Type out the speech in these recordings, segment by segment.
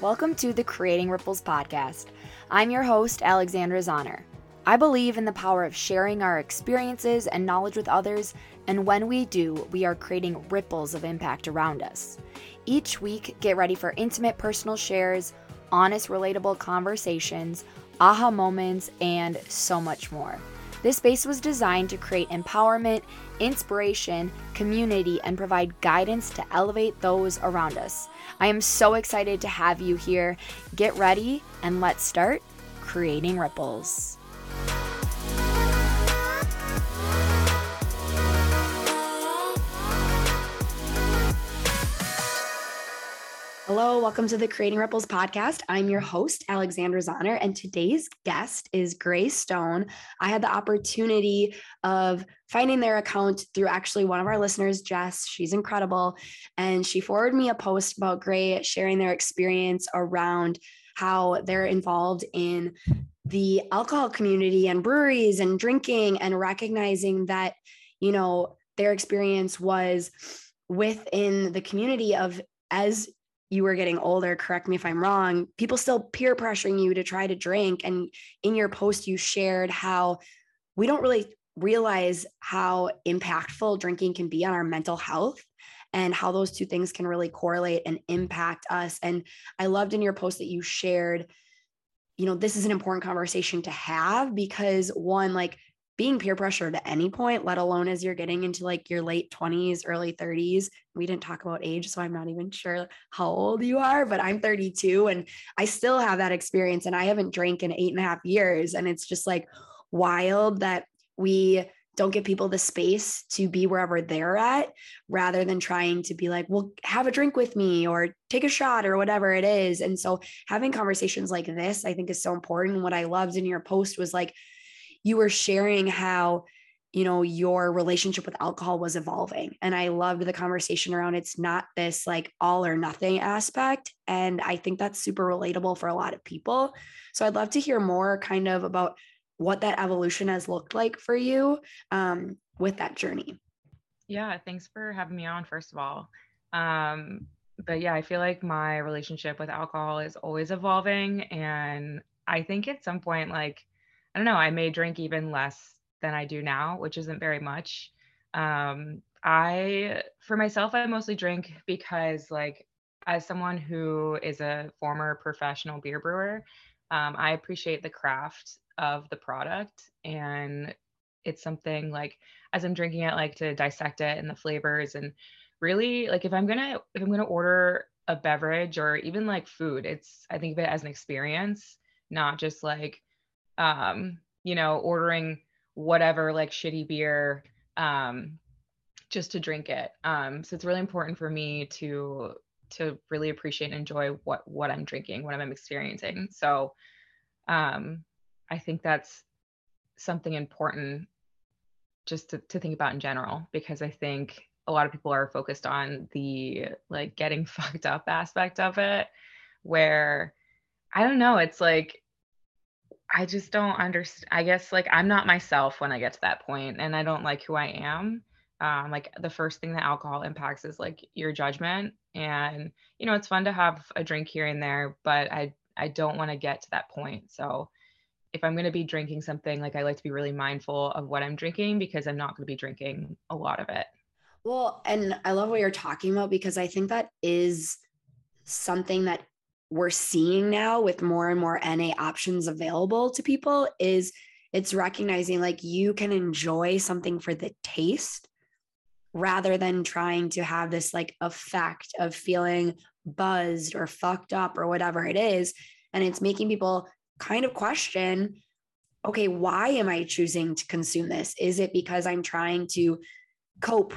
Welcome to the Creating Ripples podcast. I'm your host, Alexandra Zahner. I believe in the power of sharing our experiences and knowledge with others, and when we do, we are creating ripples of impact around us. Each week, get ready for intimate personal shares, honest, relatable conversations, aha moments, and so much more. This space was designed to create empowerment, inspiration, community, and provide guidance to elevate those around us. I am so excited to have you here. Get ready and let's start creating ripples. Hello, welcome to the Creating Ripples podcast. I'm your host, Alexandra Zahner, and today's guest is Grey Stone. I had the opportunity of finding their account through actually one of our listeners, Jess. She's incredible. And she forwarded me a post about Grey sharing their experience around how they're involved in the alcohol community and breweries and drinking and recognizing that, you know, their experience was within the community of as you were getting older, correct me if I'm wrong, people still peer pressuring you to try to drink. And in your post, you shared how we don't really realize how impactful drinking can be on our mental health and how those two things can really correlate and impact us. And I loved in your post that you shared, you know, this is an important conversation to have because one, like being peer pressured at any point, let alone as you're getting into like your late 20s, early 30s. We didn't talk about age, so I'm not even sure how old you are, but I'm 32 and I still have that experience. And I haven't drank in eight and a half years. And it's just like wild that we don't give people the space to be wherever they're at rather than trying to be like, well, have a drink with me or take a shot or whatever it is. And so having conversations like this, I think is so important. What I loved in your post was like, you were sharing how you know your relationship with alcohol was evolving. And i loved the conversation around it's not this like all or nothing aspect. And i think that's super relatable for a lot of people. So i'd love to hear more kind of about what that evolution has looked like for you um, with that journey. Yeah thanks for having me on first of all. Um, but yeah i feel like my relationship with alcohol is always evolving. And i think at some point like I don't know, I may drink even less than I do now, which isn't very much. Um, I, for myself, I mostly drink because, like, as someone who is a former professional beer brewer, um, I appreciate the craft of the product. And it's something like, as I'm drinking it, like to dissect it and the flavors. And really, like, if I'm gonna, if I'm gonna order a beverage or even like food, it's, I think of it as an experience, not just like, um, you know, ordering whatever like shitty beer um, just to drink it. Um, so it's really important for me to to really appreciate and enjoy what what I'm drinking, what I'm experiencing. So um, I think that's something important just to, to think about in general because I think a lot of people are focused on the like getting fucked up aspect of it where I don't know, it's like I just don't understand. I guess like I'm not myself when I get to that point and I don't like who I am. Um, like the first thing that alcohol impacts is like your judgment. And, you know, it's fun to have a drink here and there, but I, I don't want to get to that point. So if I'm going to be drinking something, like I like to be really mindful of what I'm drinking because I'm not going to be drinking a lot of it. Well, and I love what you're talking about because I think that is something that we're seeing now with more and more NA options available to people is it's recognizing like you can enjoy something for the taste rather than trying to have this like effect of feeling buzzed or fucked up or whatever it is. And it's making people kind of question okay, why am I choosing to consume this? Is it because I'm trying to cope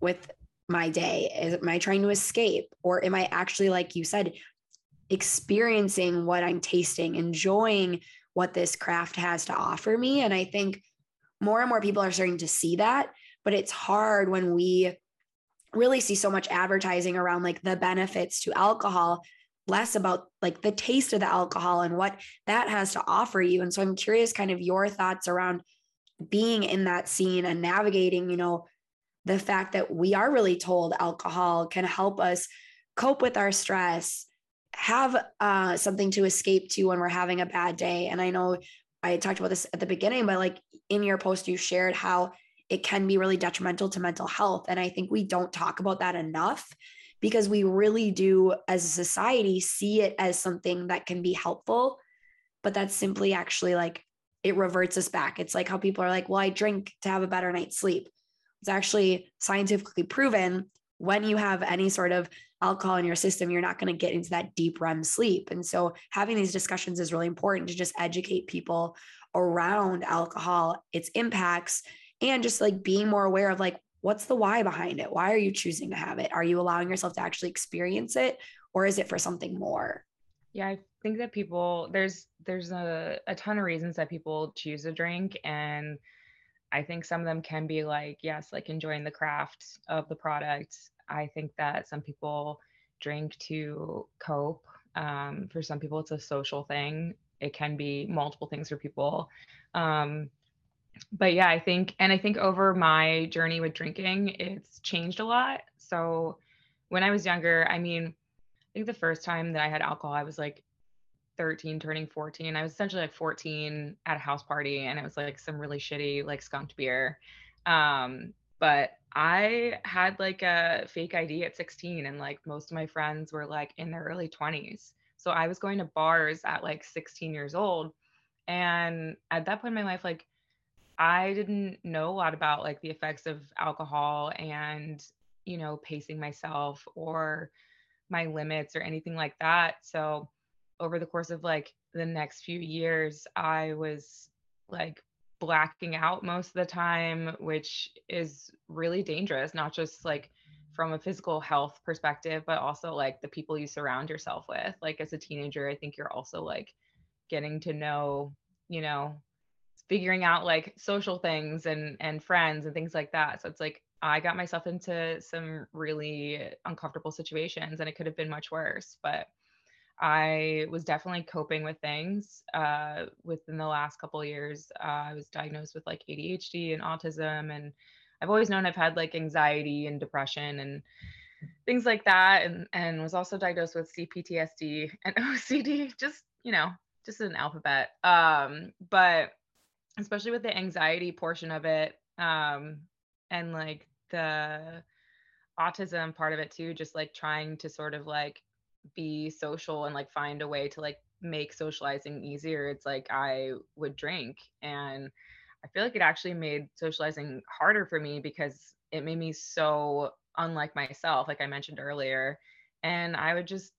with my day? Is, am I trying to escape? Or am I actually, like you said, experiencing what I'm tasting, enjoying what this craft has to offer me. And I think more and more people are starting to see that, but it's hard when we really see so much advertising around like the benefits to alcohol less about like the taste of the alcohol and what that has to offer you and so i'm curious kind of your thoughts around being in that scene and navigating you know the fact that we are really told alcohol can help us cope with our stress have uh, something to escape to when we're having a bad day. And I know I talked about this at the beginning, but like in your post, you shared how it can be really detrimental to mental health. And I think we don't talk about that enough because we really do, as a society, see it as something that can be helpful. But that's simply actually like it reverts us back. It's like how people are like, well, I drink to have a better night's sleep. It's actually scientifically proven when you have any sort of alcohol in your system, you're not going to get into that deep REM sleep. And so having these discussions is really important to just educate people around alcohol, its impacts, and just like being more aware of like what's the why behind it? Why are you choosing to have it? Are you allowing yourself to actually experience it or is it for something more? Yeah i think that people there's there's a, a ton of reasons that people choose a drink and i think some of them can be like yes like enjoying the craft of the product i think that some people drink to cope um, for some people it's a social thing it can be multiple things for people um, but yeah, I think, and I think over my journey with drinking, it's changed a lot. So when I was younger, I mean, I think the first time that I had alcohol, I was like 13, turning 14. I was essentially like 14 at a house party, and it was like some really shitty, like skunked beer. Um, but I had like a fake ID at 16, and like most of my friends were like in their early 20s. So I was going to bars at like 16 years old. And at that point in my life, like I didn't know a lot about like the effects of alcohol and, you know, pacing myself or my limits or anything like that. So over the course of like the next few years, I was like blacking out most of the time, which is really dangerous, not just like from a physical health perspective, but also like the people you surround yourself with. Like as a teenager, I think you're also like getting to know, you know, figuring out like social things and and friends and things like that. So it's like I got myself into some really uncomfortable situations and it could have been much worse, but I was definitely coping with things. Uh, within the last couple years, uh, I was diagnosed with like ADHD and autism, and I've always known I've had like anxiety and depression and things like that, and and was also diagnosed with CPTSD and OCD. Just you know, just an alphabet. Um, but especially with the anxiety portion of it um and like the autism part of it too just like trying to sort of like be social and like find a way to like make socializing easier it's like i would drink and i feel like it actually made socializing harder for me because it made me so unlike myself like i mentioned earlier and i would just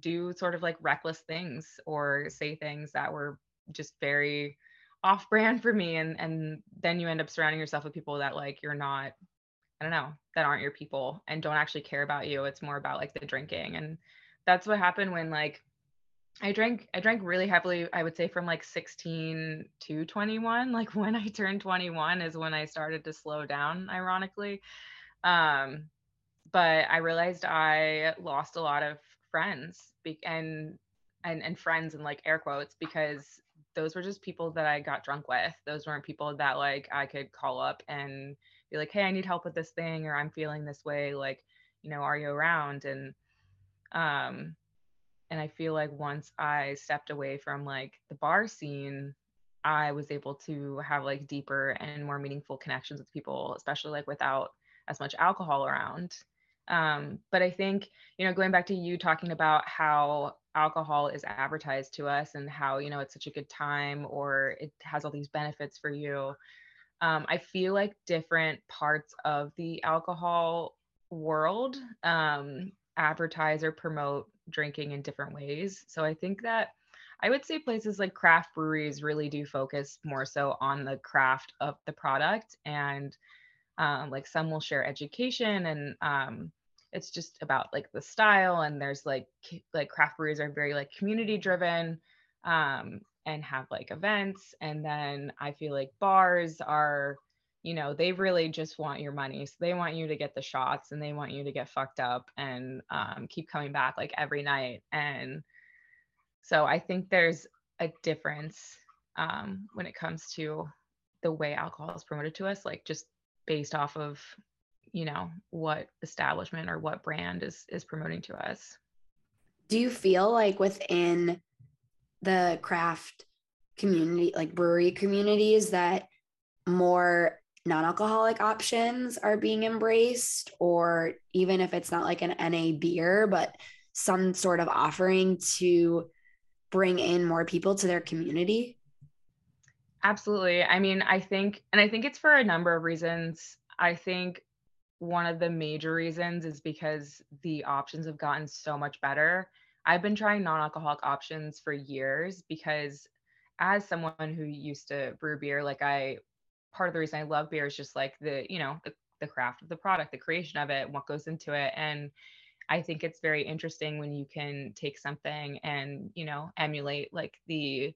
do sort of like reckless things or say things that were just very off brand for me and and then you end up surrounding yourself with people that like you're not I don't know, that aren't your people and don't actually care about you. It's more about like the drinking and that's what happened when like I drank I drank really heavily I would say from like 16 to 21 like when I turned 21 is when I started to slow down ironically um but I realized I lost a lot of friends and and and friends and like air quotes because those were just people that I got drunk with. Those weren't people that like I could call up and be like, "Hey, I need help with this thing," or "I'm feeling this way." Like, you know, are you around? And um, and I feel like once I stepped away from like the bar scene, I was able to have like deeper and more meaningful connections with people, especially like without as much alcohol around. Um, but I think, you know, going back to you talking about how alcohol is advertised to us and how, you know, it's such a good time or it has all these benefits for you. Um, I feel like different parts of the alcohol world um, advertise or promote drinking in different ways. So I think that I would say places like craft breweries really do focus more so on the craft of the product and um, like some will share education and um, it's just about like the style and there's like like craft breweries are very like community driven um, and have like events and then i feel like bars are you know they really just want your money so they want you to get the shots and they want you to get fucked up and um, keep coming back like every night and so i think there's a difference um, when it comes to the way alcohol is promoted to us like just based off of you know what establishment or what brand is is promoting to us. Do you feel like within the craft community, like brewery communities, that more non-alcoholic options are being embraced or even if it's not like an NA beer but some sort of offering to bring in more people to their community? Absolutely. I mean i think and i think it's for a number of reasons. I think one of the major reasons is because the options have gotten so much better. I've been trying non-alcoholic options for years because as someone who used to brew beer like i part of the reason I love beer is just like the, you know, the, the craft of the product, the creation of it, what goes into it. And I think it's very interesting when you can take something and, you know, emulate like the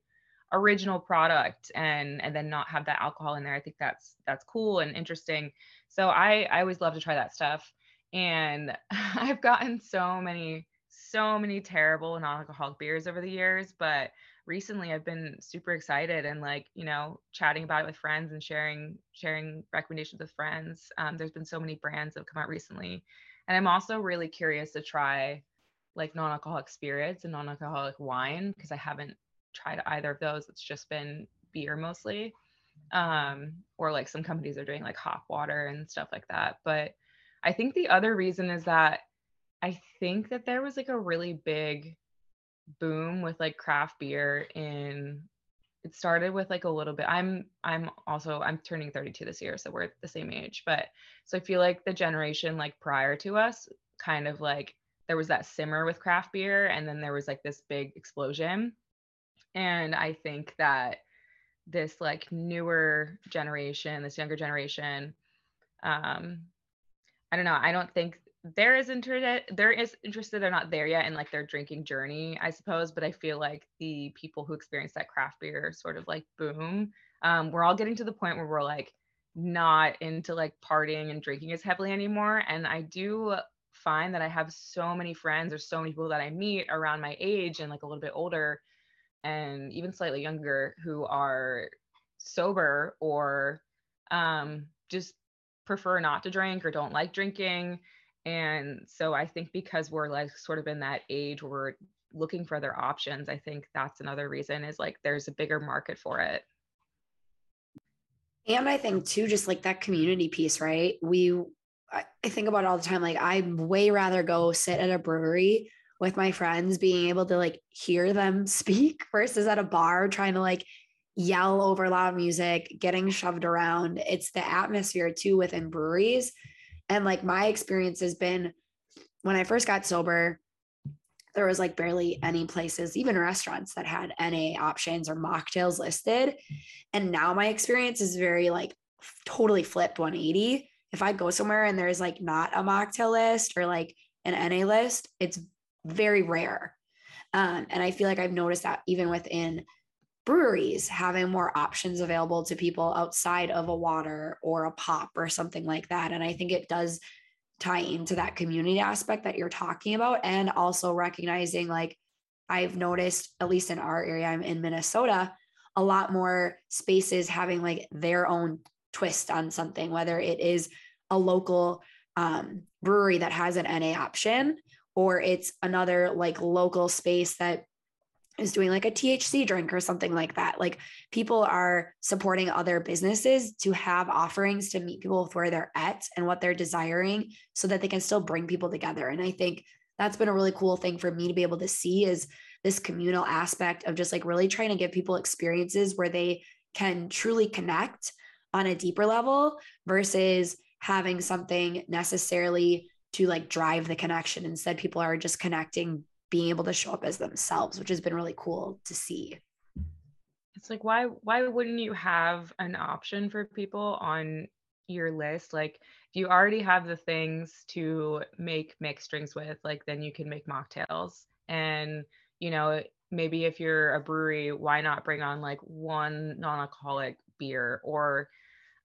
original product and and then not have that alcohol in there. I think that's that's cool and interesting. So I I always love to try that stuff. And I've gotten so many so many terrible non-alcoholic beers over the years, but recently I've been super excited and like, you know, chatting about it with friends and sharing sharing recommendations with friends. Um, there's been so many brands that have come out recently. And I'm also really curious to try like non-alcoholic spirits and non-alcoholic wine because I haven't tried either of those. It's just been beer mostly. Um, or like some companies are doing like hop water and stuff like that. But I think the other reason is that I think that there was like a really big boom with like craft beer in it started with like a little bit i'm i'm also i'm turning 32 this year so we're the same age but so i feel like the generation like prior to us kind of like there was that simmer with craft beer and then there was like this big explosion and i think that this like newer generation this younger generation um i don't know i don't think there is internet there is interested they're not there yet in like their drinking journey i suppose but i feel like the people who experience that craft beer sort of like boom um, we're all getting to the point where we're like not into like partying and drinking as heavily anymore and i do find that i have so many friends or so many people that i meet around my age and like a little bit older and even slightly younger who are sober or um, just prefer not to drink or don't like drinking and so I think because we're like sort of in that age where we're looking for other options, I think that's another reason is like there's a bigger market for it. And I think too, just like that community piece, right? We, I think about all the time. Like, I'd way rather go sit at a brewery with my friends, being able to like hear them speak versus at a bar trying to like yell over loud music, getting shoved around. It's the atmosphere too within breweries and like my experience has been when I first got sober, there was like barely any places, even restaurants that had NA options or mocktails listed. And now my experience is very like totally flipped 180. If I go somewhere and there's like not a mocktail list or like an NA list, it's very rare. Um, and I feel like I've noticed that even within breweries having more options available to people outside of a water or a pop or something like that. And I think it does tie into that community aspect that you're talking about and also recognizing like I've noticed at least in our area I'm in Minnesota a lot more spaces having like their own twist on something whether it is a local um, brewery that has an NA option or it's another like local space that is doing like a THC drink or something like that. Like people are supporting other businesses to have offerings to meet people with where they're at and what they're desiring so that they can still bring people together. And I think that's been a really cool thing for me to be able to see is this communal aspect of just like really trying to give people experiences where they can truly connect on a deeper level versus having something necessarily to like drive the connection. Instead, people are just connecting being able to show up as themselves, which has been really cool to see. It's like why why wouldn't you have an option for people on your list? Like if you already have the things to make mixed drinks with, like then you can make mocktails. And you know, maybe if you're a brewery, why not bring on like one non-alcoholic beer or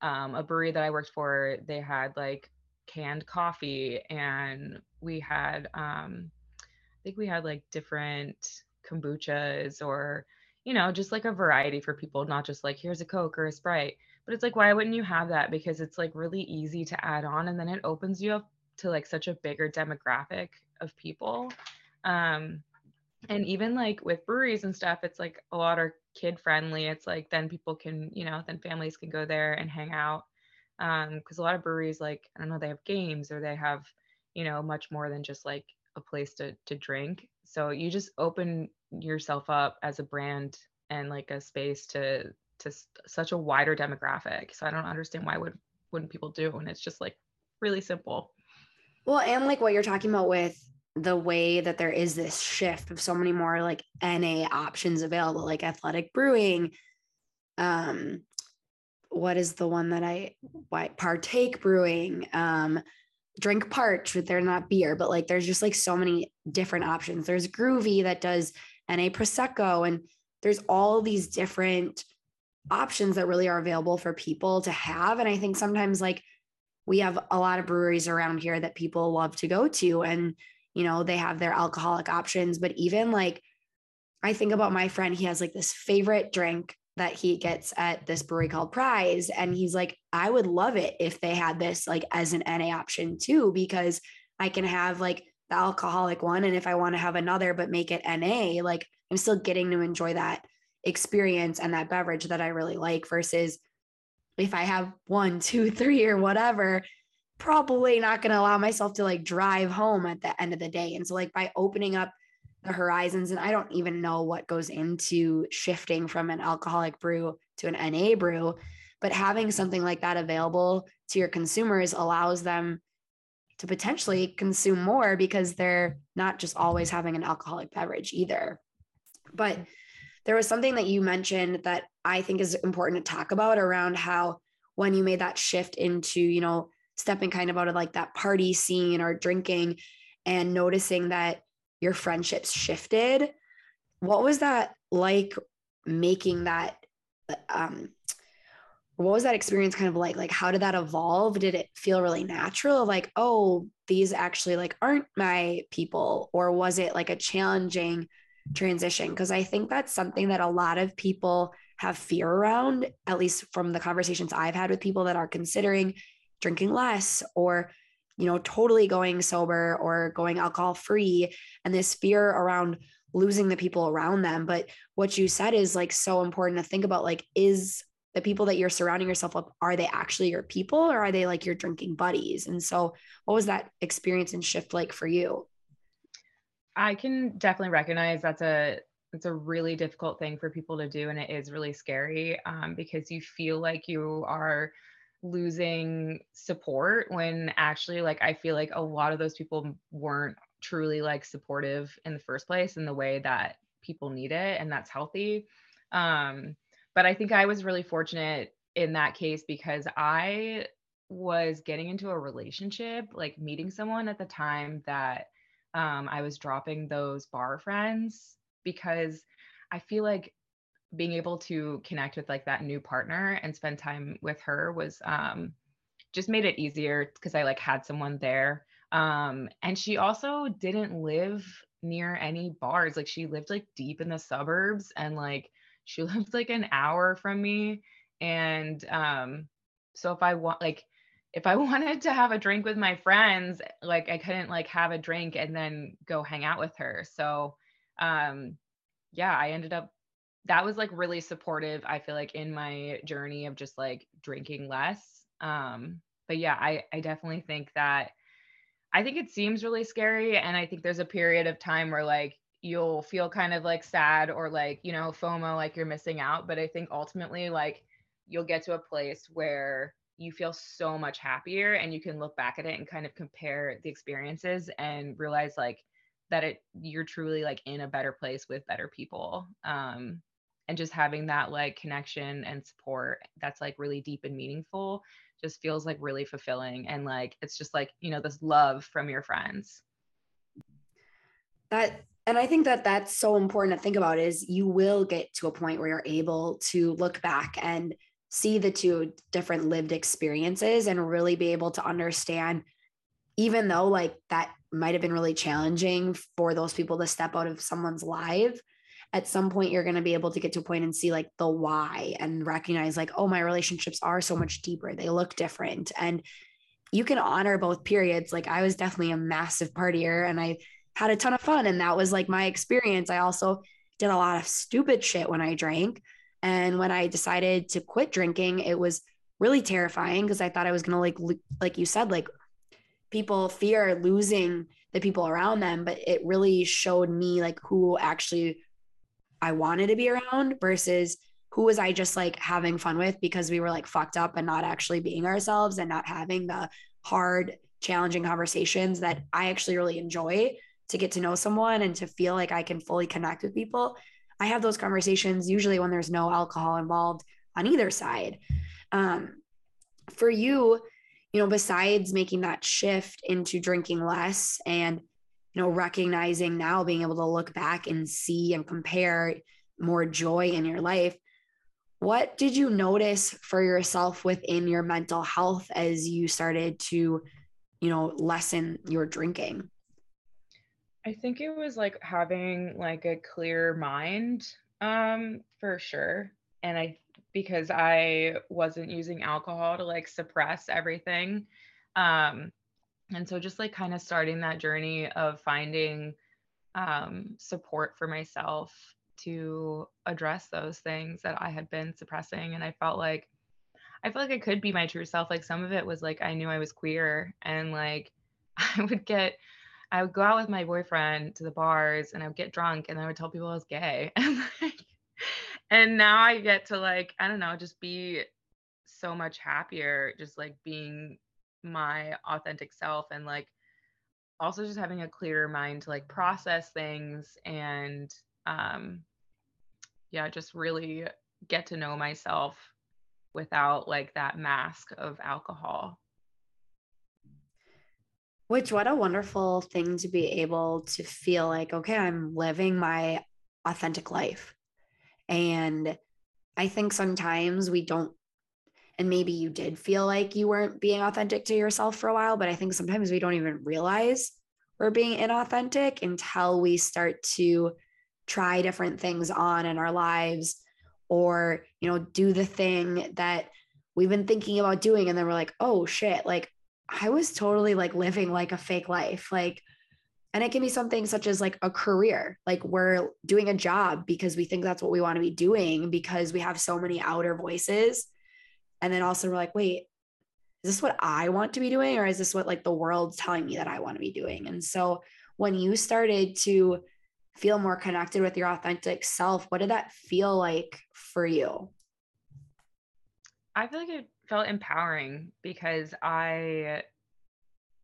um, a brewery that I worked for, they had like canned coffee and we had um, think we had like different kombuchas or, you know, just like a variety for people, not just like here's a Coke or a Sprite. But it's like, why wouldn't you have that? Because it's like really easy to add on and then it opens you up to like such a bigger demographic of people. Um, and even like with breweries and stuff it's like a lot are kid friendly it's like then people can you know then families can go there and hang out um because a lot of breweries like i don't know they have games or they have you know much more than just like a place to to drink so you just open yourself up as a brand and like a space to to such a wider demographic so i don't understand why would wouldn't people do and it's just like really simple well and like what you're talking about with the way that there is this shift of so many more like NA options available, like athletic brewing. Um, what is the one that I why partake brewing? Um, drink parch, they're not beer, but like there's just like so many different options. There's Gruvi that does NA prosecco, and there's all these different options that really are available for people to have. And I think sometimes like we have a lot of breweries around here that people love to go to and you know, they have their alcoholic options. But even like, I think about my friend, he has like this favorite drink that he gets at this brewery called Pryes. And he's like, I would love it if they had this like as an NA option too, because I can have like the alcoholic one. And if I want to have another, but make it NA, like I'm still getting to enjoy that experience and that beverage that I really like versus if I have one, two, three, or whatever, probably not going to allow myself to like drive home at the end of the day. And so, like, by opening up the horizons, and I don't even know what goes into shifting from an alcoholic brew to an NA brew, but having something like that available to your consumers allows them to potentially consume more because they're not just always having an alcoholic beverage either. But there was something that you mentioned that I think is important to talk about around how when you made that shift into, you know, stepping kind of out of like that party scene or drinking and noticing that your friendships shifted what was that like making that um what was that experience kind of like? Like how did that evolve? Did it feel really natural? Like oh these actually like aren't my people or was it like a challenging transition? Because i think that's something that a lot of people have fear around at least from the conversations i've had with people that are considering drinking less or you know totally going sober or going alcohol free and this fear around losing the people around them. But what you said is like so important to think about like is the people that you're surrounding yourself with are they actually your people or are they like your drinking buddies? And so what was that experience and shift like for you? I can definitely recognize that's a it's a really difficult thing for people to do and it is really scary um, because you feel like you are losing support when actually like I feel like a lot of those people weren't truly like supportive in the first place in the way that people need it and that's healthy. Um but I think I was really fortunate in that case because I was getting into a relationship, like meeting someone at the time that um, I was dropping those bar friends because I feel like being able to connect with like that new partner and spend time with her was um just made it easier because I like had someone there. Um and she also didn't live near any bars. Like she lived like deep in the suburbs and like she lived like an hour from me and um so if I want like if I wanted to have a drink with my friends, like I couldn't like have a drink and then go hang out with her. So um yeah, I ended up that was like really supportive i feel like in my journey of just like drinking less um but yeah i i definitely think that i think it seems really scary and i think there's a period of time where like you'll feel kind of like sad or like you know fomo like you're missing out but i think ultimately like you'll get to a place where you feel so much happier and you can look back at it and kind of compare the experiences and realize like that it you're truly like in a better place with better people um and just having that like connection and support that's like really deep and meaningful just feels like really fulfilling and like it's just like you know this love from your friends. That and i think that that's so important to think about is you will get to a point where you're able to look back and see the two different lived experiences and really be able to understand even though like that might have been really challenging for those people to step out of someone's life at some point you're going to be able to get to a point and see like the why and recognize like oh my relationships are so much deeper they look different and you can honor both periods like i was definitely a massive partier and i had a ton of fun. And that was like my experience. I also did a lot of stupid shit when I drank. And when I decided to quit drinking, it was really terrifying because I thought I was going to like, like you said, like people fear losing the people around them, but it really showed me like who actually I wanted to be around versus who was I just like having fun with because we were like fucked up and not actually being ourselves and not having the hard, challenging conversations that I actually really enjoy to get to know someone and to feel like I can fully connect with people. I have those conversations usually when there's no alcohol involved on either side. Um, for you, you know, besides making that shift into drinking less and, you know, recognizing now being able to look back and see and compare more joy in your life, what did you notice for yourself within your mental health as you started to, you know, lessen your drinking? I think it was like having like a clear mind um for sure. And I because I wasn't using alcohol to like suppress everything. Um, and so just like kind of starting that journey of finding um, support for myself to address those things that I had been suppressing. And I felt like, I felt like I could be my true self. Like some of it was like I knew I was queer and like I would get, I would go out with my boyfriend to the bars and I would get drunk and I would tell people I was gay. And like, and now I get to like, I don't know, just be so much happier, just like being my authentic self and like also just having a clearer mind to like process things and um yeah, just really get to know myself without like that mask of alcohol. Which, what a wonderful thing to be able to feel like, okay, I'm living my authentic life. And I think sometimes we don't, and maybe you did feel like you weren't being authentic to yourself for a while, but I think sometimes we don't even realize we're being inauthentic until we start to try different things on in our lives or, you know, do the thing that we've been thinking about doing. And then we're like, oh shit, like I was totally like living like a fake life. Like, and it can be something such as like a career, like we're doing a job because we think that's what we want to be doing because we have so many outer voices. And then also we're like, wait, is this what I want to be doing? Or is this what like the world's telling me that I want to be doing? And so when you started to feel more connected with your authentic self, what did that feel like for you? I feel like it felt empowering because I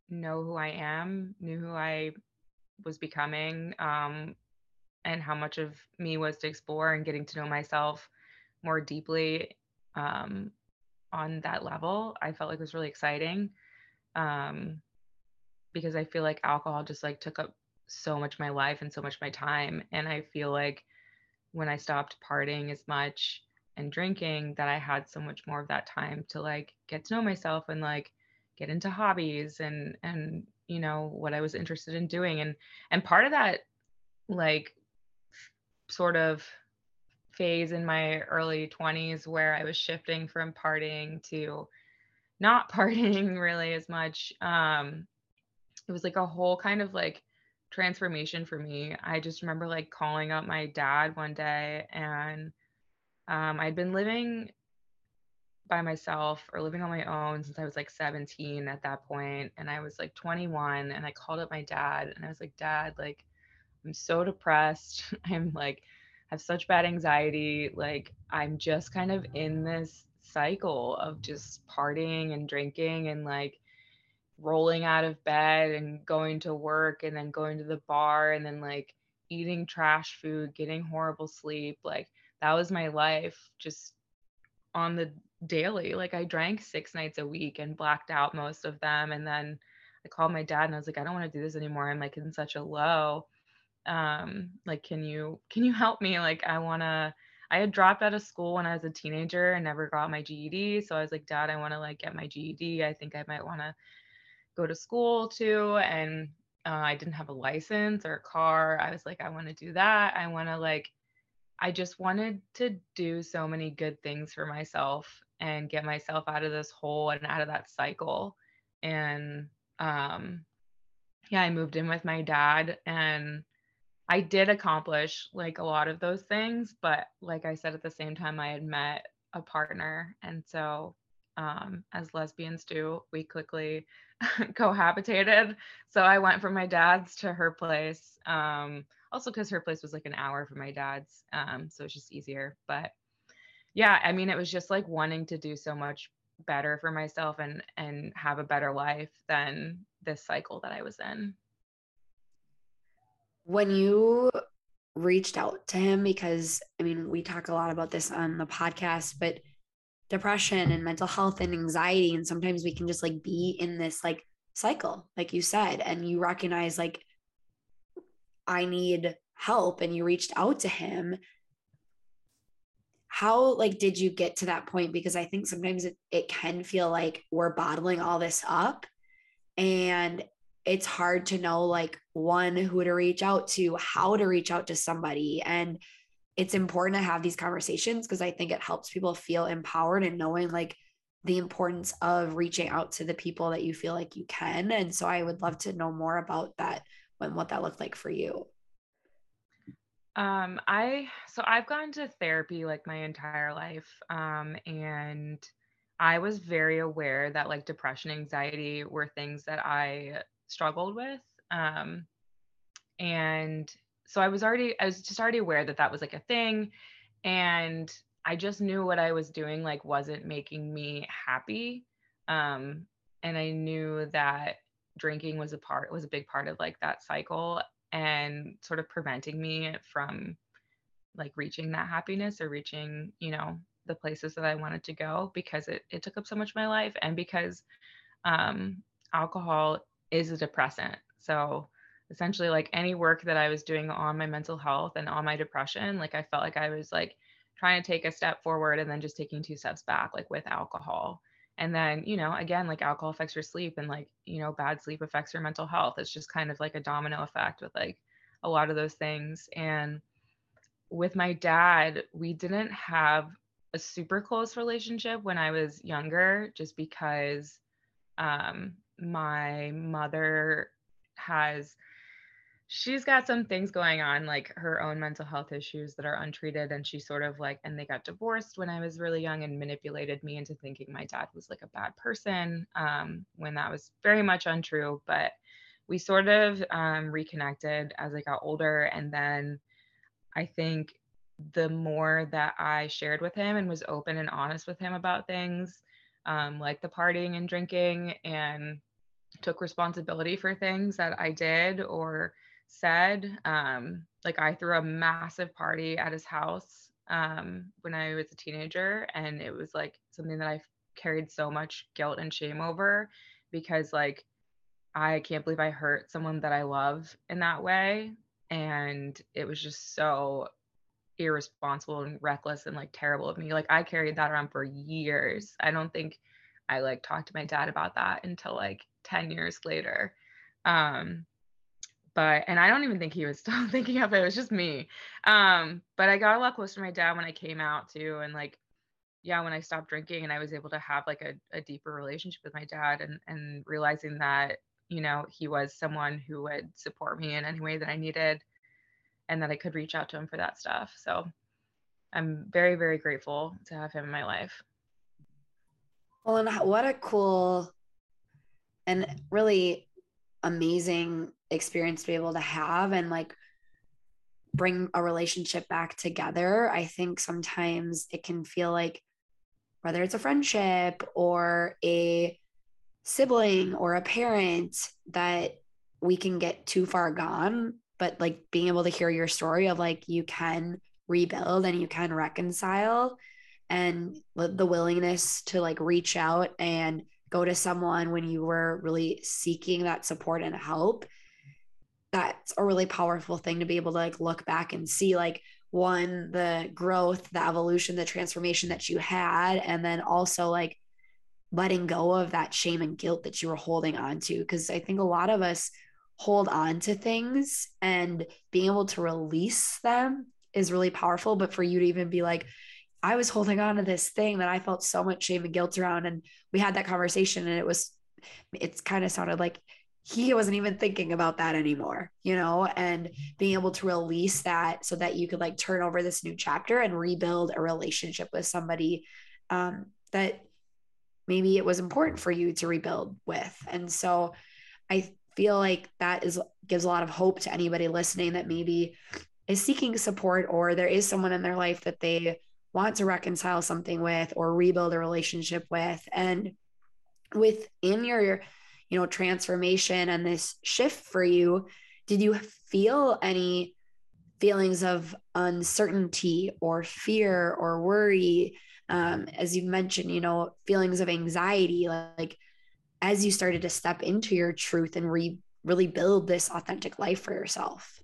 know who I am, knew who I was becoming um, and how much of me was to explore and getting to know myself more deeply um, on that level i felt like it was really exciting um, because i feel like alcohol just like took up so much of my life and so much my time and i feel like when i stopped partying as much and drinking that i had so much more of that time to like get to know myself and like get into hobbies and and you know what I was interested in doing and and part of that like sort of phase in my early 20s where I was shifting from partying to not partying really as much um it was like a whole kind of like transformation for me. I just remember like calling up my dad one day and um, I'd been living by myself or living on my own since I was like 17 at that point and I was like 21 and I called up my dad and I was like dad like I'm so depressed I'm like have such bad anxiety like I'm just kind of in this cycle of just partying and drinking and like rolling out of bed and going to work and then going to the bar and then like eating trash food getting horrible sleep like that was my life just on the daily. Like I drank six nights a week and blacked out most of them. And then I called my dad and I was like, I don't want to do this anymore. I'm like in such a low. Um, like, can you can you help me? Like, I wanna I had dropped out of school when I was a teenager and never got my GED. So I was like, Dad, I want to like get my GED. I think I might want to go to school too. And uh, I didn't have a license or a car. I was like, I want to do that. I want to like I just wanted to do so many good things for myself and get myself out of this hole and out of that cycle. And um, yeah, I moved in with my dad and I did accomplish like a lot of those things, but like I said at the same time I had met a partner and so um, as lesbians do, we quickly cohabitated. So I went from my dad's to her place. Um, also because her place was like an hour from my dad's. Um, so it's just easier. But yeah, I mean, it was just like wanting to do so much better for myself and and have a better life than this cycle that I was in. When you reached out to him, because I mean, we talk a lot about this on the podcast, but depression and mental health and anxiety, and sometimes we can just like be in this like cycle, like you said, and you recognize like I need help, and you reached out to him. How like did you get to that point? Because i think sometimes it, it can feel like we're bottling all this up and it's hard to know like one who to reach out to how to reach out to somebody and it's important to have these conversations because i think it helps people feel empowered and knowing like the importance of reaching out to the people that you feel like you can and so i would love to know more about that and what that looked like for you um, I so I've gone to therapy like my entire life. Um, and I was very aware that like depression, anxiety were things that I struggled with. Um, and so I was already I was just already aware that that was like a thing and I just knew what I was doing like wasn't making me happy. Um, and I knew that drinking was a part was a big part of like that cycle and sort of preventing me from like reaching that happiness or reaching, you know, the places that I wanted to go because it, it took up so much of my life and because um, alcohol is a depressant. So essentially like any work that I was doing on my mental health and on my depression, like I felt like I was like trying to take a step forward and then just taking two steps back, like with alcohol. And then you know again like alcohol affects your sleep and like you know bad sleep affects your mental health. It's just kind of like a domino effect with like a lot of those things. And with my dad we didn't have a super close relationship when i was younger just because um, my mother has she's got some things going on like her own mental health issues that are untreated and she sort of like and they got divorced when i was really young and manipulated me into thinking my dad was like a bad person um, when that was very much untrue but we sort of um, reconnected as i got older and then i think the more that i shared with him and was open and honest with him about things um, like the partying and drinking and took responsibility for things that i did or said. Um, like I threw a massive party at his house um, when I was a teenager, and it was like something that I carried so much guilt and shame over because like I can't believe I hurt someone that I love in that way, and it was just so irresponsible and reckless and like terrible of me. Like I carried that around for years. I don't think I like talked to my dad about that until like 10 years later. Um, but and I don't even think he was still thinking of it. It was just me. Um, but I got a lot closer to my dad when I came out too, and like, yeah, when I stopped drinking and I was able to have like a, a deeper relationship with my dad, and and realizing that you know he was someone who would support me in any way that I needed, and that I could reach out to him for that stuff. So I'm very very grateful to have him in my life. Well, and what a cool and really amazing experience to be able to have and like bring a relationship back together. I think sometimes it can feel like whether it's a friendship or a sibling or a parent that we can get too far gone but like being able to hear your story of like you can rebuild and you can reconcile and the willingness to like reach out and go to someone when you were really seeking that support and help that's a really powerful thing to be able to like look back and see like one the growth the evolution the transformation that you had and then also like letting go of that shame and guilt that you were holding on to. Because i think a lot of us hold on to things and being able to release them is really powerful but for you to even be like I was holding on to this thing that I felt so much shame and guilt around. And we had that conversation, and it was, it's kind of sounded like he wasn't even thinking about that anymore, you know, and being able to release that so that you could like turn over this new chapter and rebuild a relationship with somebody um, that maybe it was important for you to rebuild with. And so I feel like that is gives a lot of hope to anybody listening that maybe is seeking support or there is someone in their life that they want to reconcile something with or rebuild a relationship with. And within your you know transformation and this shift for you did you feel any feelings of uncertainty or fear or worry? Um, as you mentioned you know feelings of anxiety like as you started to step into your truth and re- really build this authentic life for yourself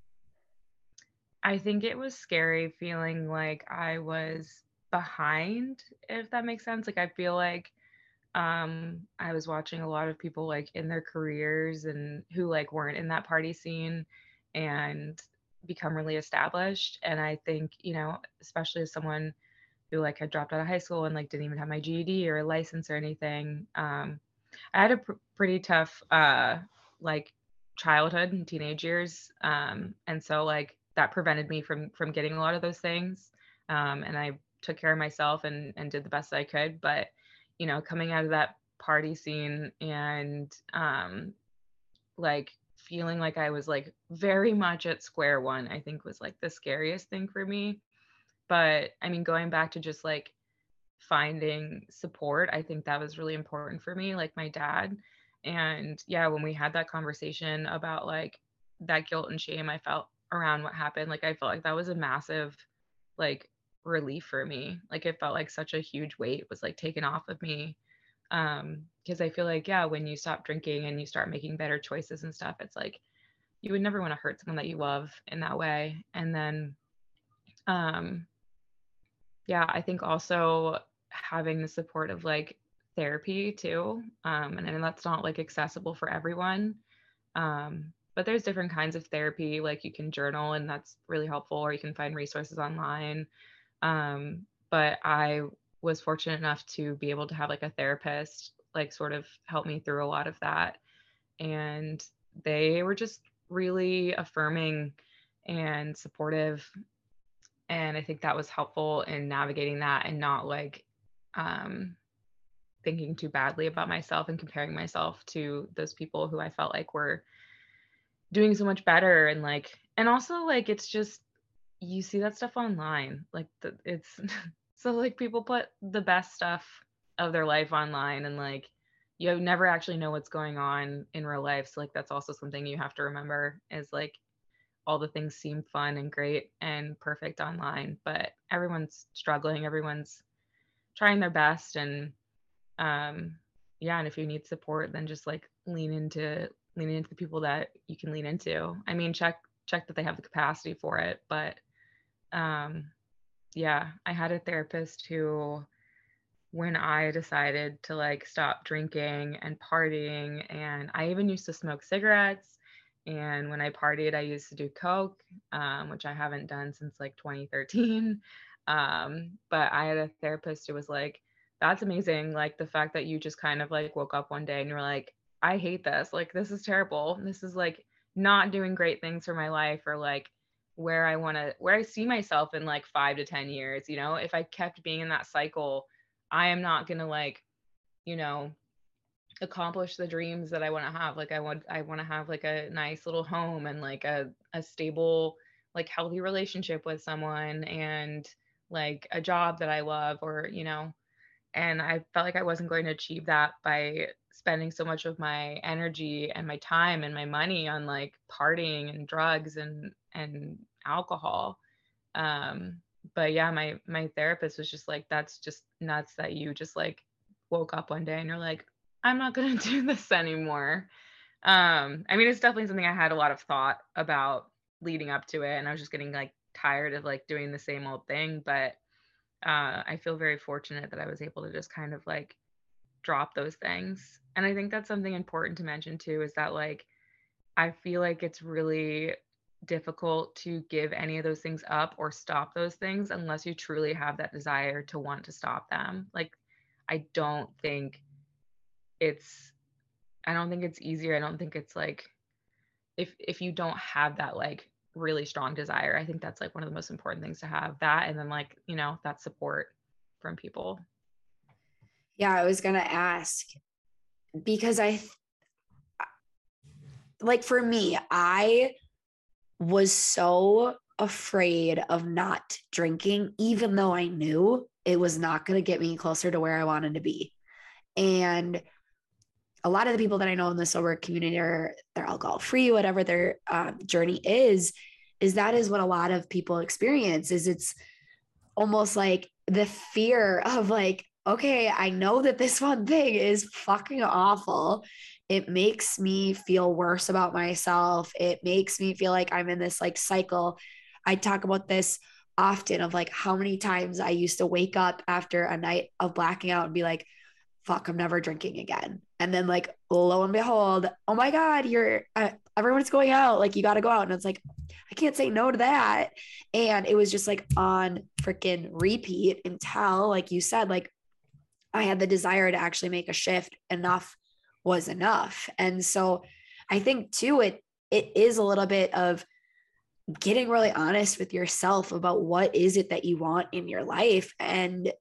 I think it was scary feeling like I was behind, if that makes sense. Like I feel like um I was watching a lot of people like in their careers and who like weren't in that party scene and become really established and I think, you know, especially as someone who like had dropped out of high school and like didn't even have my GED or a license or anything, um I had a pr- pretty tough uh like childhood and teenage years um and so like that prevented me from from getting a lot of those things. Um, and I took care of myself and and did the best I could. But you know, coming out of that party scene and um, like feeling like I was like very much at square one, I think was like the scariest thing for me. But I mean, going back to just like finding support, I think that was really important for me, like my dad. And yeah, when we had that conversation about like that guilt and shame I felt around what happened, like I felt like that was a massive like relief for me. Like it felt like such a huge weight was like taken off of me. Um, because I feel like, yeah, when you stop drinking and you start making better choices and stuff, it's like you would never want to hurt someone that you love in that way. And then um yeah, I think also having the support of like therapy too. Um, and, and that's not like accessible for everyone. Um, but there's different kinds of therapy like you can journal and that's really helpful or you can find resources online. Um, but i was fortunate enough to be able to have like a therapist like sort of help me through a lot of that and they were just really affirming and supportive and i think that was helpful in navigating that and not like um, thinking too badly about myself and comparing myself to those people who i felt like were doing so much better and like and also like it's just you see that stuff online like the, it's so like people put the best stuff of their life online and like you never actually know what's going on in real life so like that's also something you have to remember is like all the things seem fun and great and perfect online but everyone's struggling everyone's trying their best and um yeah and if you need support then just like lean into leaning into the people that you can lean into. I mean, check check that they have the capacity for it, but um yeah, I had a therapist who when I decided to like stop drinking and partying and I even used to smoke cigarettes and when I partied I used to do coke um, which I haven't done since like 2013 um, but I had a therapist who was like that's amazing like the fact that you just kind of like woke up one day and you're like I hate this. Like, this is terrible. This is like not doing great things for my life or like where I want to, where I see myself in like five to 10 years. You know, if I kept being in that cycle, I am not going to like, you know, accomplish the dreams that I want to have. Like, I want, I want to have like a nice little home and like a, a stable, like healthy relationship with someone and like a job that I love or, you know, and I felt like I wasn't going to achieve that by spending so much of my energy and my time and my money on like partying and drugs and and alcohol. Um but yeah my my therapist was just like that's just nuts that you just like woke up one day and you're like i'm not going to do this anymore um i mean it's definitely something i had a lot of thought about leading up to it and i was just getting like tired of like doing the same old thing but uh, I feel very fortunate that I was able to just kind of like drop those things. And I think that's something important to mention too is that like I feel like it's really difficult to give any of those things up or stop those things unless you truly have that desire to want to stop them. Like I don't think it's I don't think it's easier. I don't think it's like if if you don't have that like really strong desire, I think that's like one of the most important things to have. That and then like, you know, that support from people. Yeah, I was going to ask because I like for me, I was so afraid of not drinking even though I knew it was not going to get me closer to where I wanted to be. And a lot of the people that I know in the sober community are they're alcohol free, whatever their um, journey is, is that is what a lot of people experience. Is it's almost like the fear of like, okay, I know that this one thing is fucking awful. It makes me feel worse about myself. It makes me feel like I'm in this like cycle. I talk about this often of like how many times I used to wake up after a night of blacking out and be like, fuck, I'm never drinking again. And then like lo and behold, oh my God, you're uh, everyone's going out. Like you got to go out. And it's like, I can't say no to that. And it was just like on freaking repeat until, like you said, like I had the desire to actually make a shift. Enough was enough. And so I think too, it it is a little bit of getting really honest with yourself about what is it that you want in your life and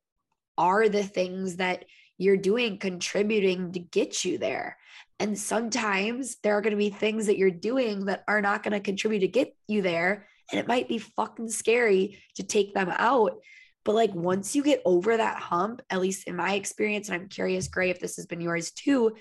are the things that you're doing contributing to get you there. And sometimes there are going to be things that you're doing that are not going to contribute to get you there. And it might be fucking scary to take them out. But like once you get over that hump, at least in my experience, and I'm curious, Grey, if this has been yours too,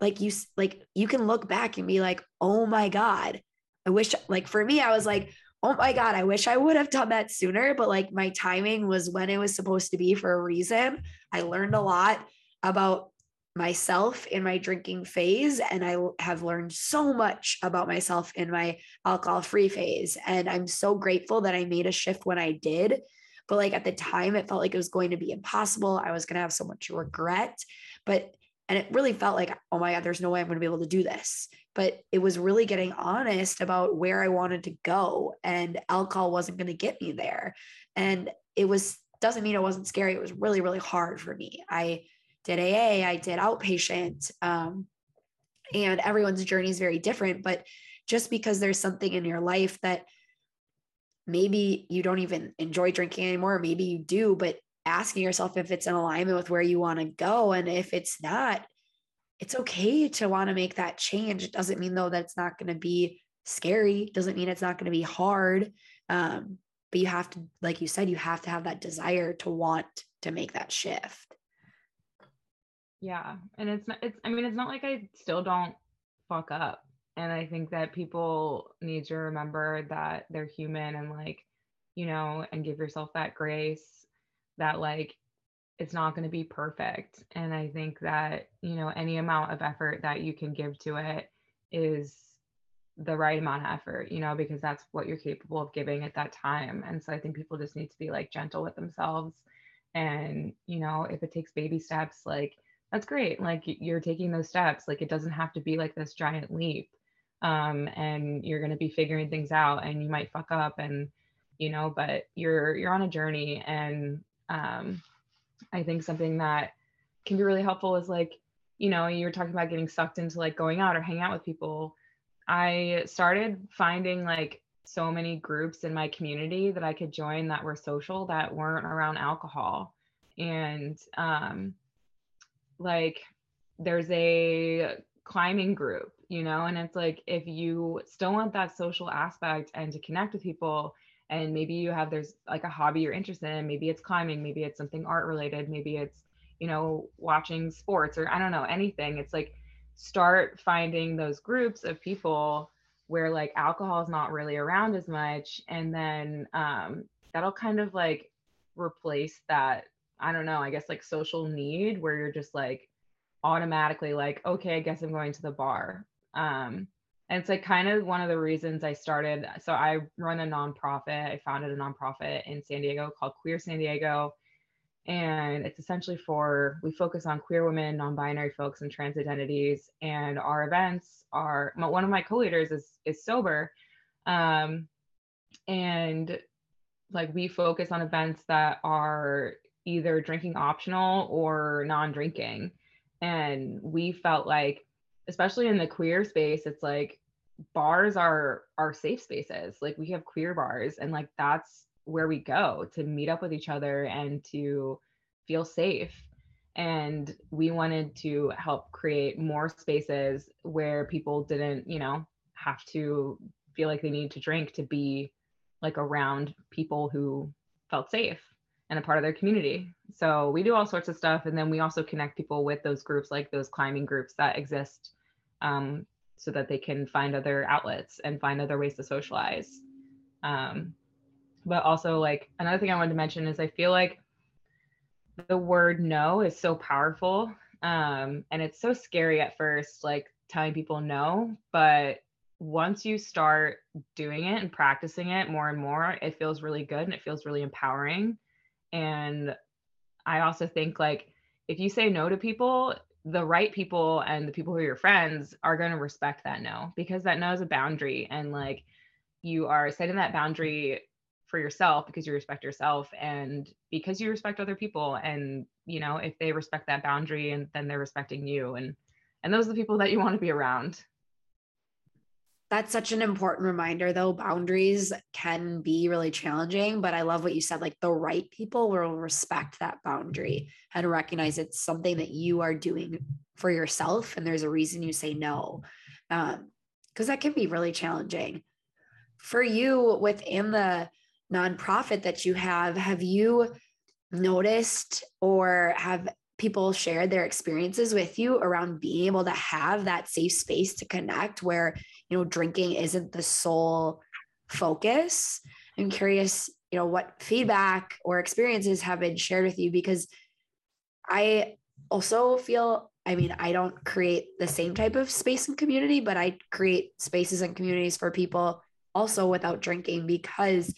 like you like you can look back and be like, oh my God. I wish like for me, I was like, oh my God, I wish I would have done that sooner. But like my timing was when it was supposed to be for a reason. I learned a lot about myself in my drinking phase and I have learned so much about myself in my alcohol free phase and I'm so grateful that I made a shift when I did but like at the time it felt like it was going to be impossible I was going to have so much regret but and it really felt like oh my god there's no way I'm going to be able to do this but it was really getting honest about where I wanted to go and alcohol wasn't going to get me there and it was doesn't mean it wasn't scary it was really really hard for me I did AA, I did outpatient. Um, and everyone's journey is very different. But just because there's something in your life that maybe you don't even enjoy drinking anymore, maybe you do, but asking yourself if it's in alignment with where you want to go. And if it's not, it's okay to want to make that change. It doesn't mean though that it's not going to be scary. It doesn't mean it's not going to be hard. Um, but you have to, like you said, you have to have that desire to want to make that shift. Yeah. And it's not, it's, I mean, it's not like I still don't fuck up. And I think that people need to remember that they're human and like, you know, and give yourself that grace that like it's not going to be perfect. And I think that, you know, any amount of effort that you can give to it is the right amount of effort, you know, because that's what you're capable of giving at that time. And so I think people just need to be like gentle with themselves. And, you know, if it takes baby steps, like, that's great like you're taking those steps like it doesn't have to be like this giant leap um, and you're going to be figuring things out and you might fuck up and you know but you're you're on a journey and um, i think something that can be really helpful is like you know you're talking about getting sucked into like going out or hang out with people. I started finding like so many groups in my community that i could join that were social that weren't around alcohol. And um, like there's a climbing group, you know, and it's like if you still want that social aspect and to connect with people, and maybe you have there's like a hobby you're interested in, maybe it's climbing, maybe it's something art related, maybe it's, you know, watching sports or I don't know, anything. It's like start finding those groups of people where like alcohol is not really around as much and then um that'll kind of like replace that I don't know, I guess like social need where you're just like automatically like, okay, I guess I'm going to the bar. Um, and it's like kind of one of the reasons I started. So I run a nonprofit. I founded a nonprofit in San Diego called Queer San Diego. And it's essentially for, we focus on queer women, non binary folks, and trans identities. And our events are, one of my co leaders is, is sober. Um, and like we focus on events that are either drinking optional or non-drinking and we felt like especially in the queer space, it's like bars are are safe spaces. Like we have queer bars and like that's where we go to meet up with each other and to feel safe. And we wanted to help create more spaces where people didn't, you know, have to feel like they need to drink to be like around people who felt safe and a part of their community. So we do all sorts of stuff. And then we also connect people with those groups, like those climbing groups that exist um, so that they can find other outlets and find other ways to socialize. Um, but also, like, another thing I wanted to mention is I feel like the word no is so powerful. Um, and it's so scary at first, like telling people no. But once you start doing it and practicing it more and more, it feels really good and it feels really empowering. And I also think, like, if you say no to people, the right people and the people who are your friends are going to respect that no because that no is a boundary and like you are setting that boundary for yourself because you respect yourself and because you respect other people and you know if they respect that boundary and then they're respecting you and and those are the people that you want to be around that's such an important reminder though. Boundaries can be really challenging but i love what you said like the right people will respect that boundary and recognize it's something that you are doing for yourself and there's a reason you say no because um, that can be really challenging. For you within the nonprofit that you have have you noticed or have people shared their experiences with you around being able to have that safe space to connect where you know drinking isn't the sole focus. I'm curious you know what feedback or experiences have been shared with you because i also feel i mean i don't create the same type of space and community but i create spaces and communities for people also without drinking because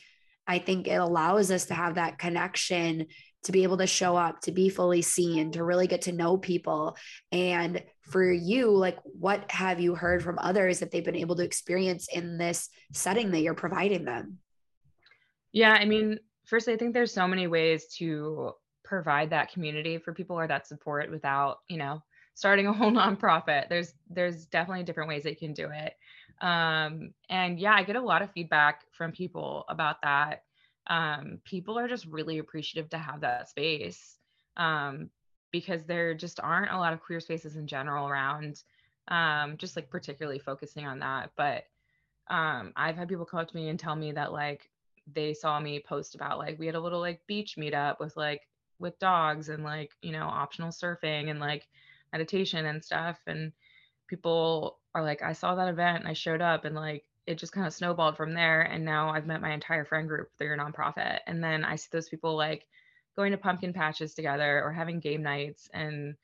i think it allows us to have that connection to be able to show up, to be fully seen, to really get to know people. And for you, like, what have you heard from others that they've been able to experience in this setting that you're providing them? Yeah, I mean, firstly, I think there's so many ways to provide that community for people or that support without, you know, starting a whole nonprofit. There's there's definitely different ways that you can do it. Um, and yeah, I get a lot of feedback from people about that um, people are just really appreciative to have that space um, because there just aren't a lot of queer spaces in general around, um, just like particularly focusing on that. But um, I've had people come up to me and tell me that like they saw me post about like we had a little like beach meetup with like with dogs and like you know optional surfing and like meditation and stuff and people are like i saw that event and i showed up and like it just kind of snowballed from there. And now I've met my entire friend group through your nonprofit. And then I see those people like going to pumpkin patches together or having game nights. And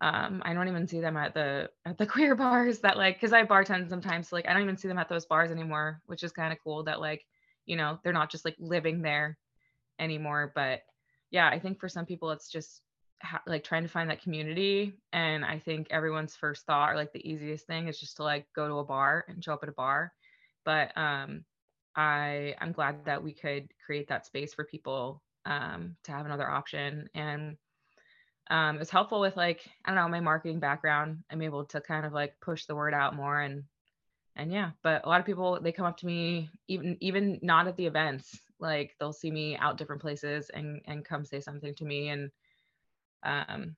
um, I don't even see them at the at the queer bars that like because I bartend sometimes. So, like I don't even see them at those bars anymore, which is kind of cool that like you know they're not just like living there anymore. But yeah, I think for some people it's just ha- like trying to find that community. And I think everyone's first thought or like the easiest thing is just to like go to a bar and show up at a bar but um, I I'm glad that we could create that space for people um, to have another option and um, it was helpful with like I don't know my marketing background. I'm able to kind of like push the word out more and and yeah. But a lot of people they come up to me even even not at the events. Like they'll see me out different places and and come say something to me and um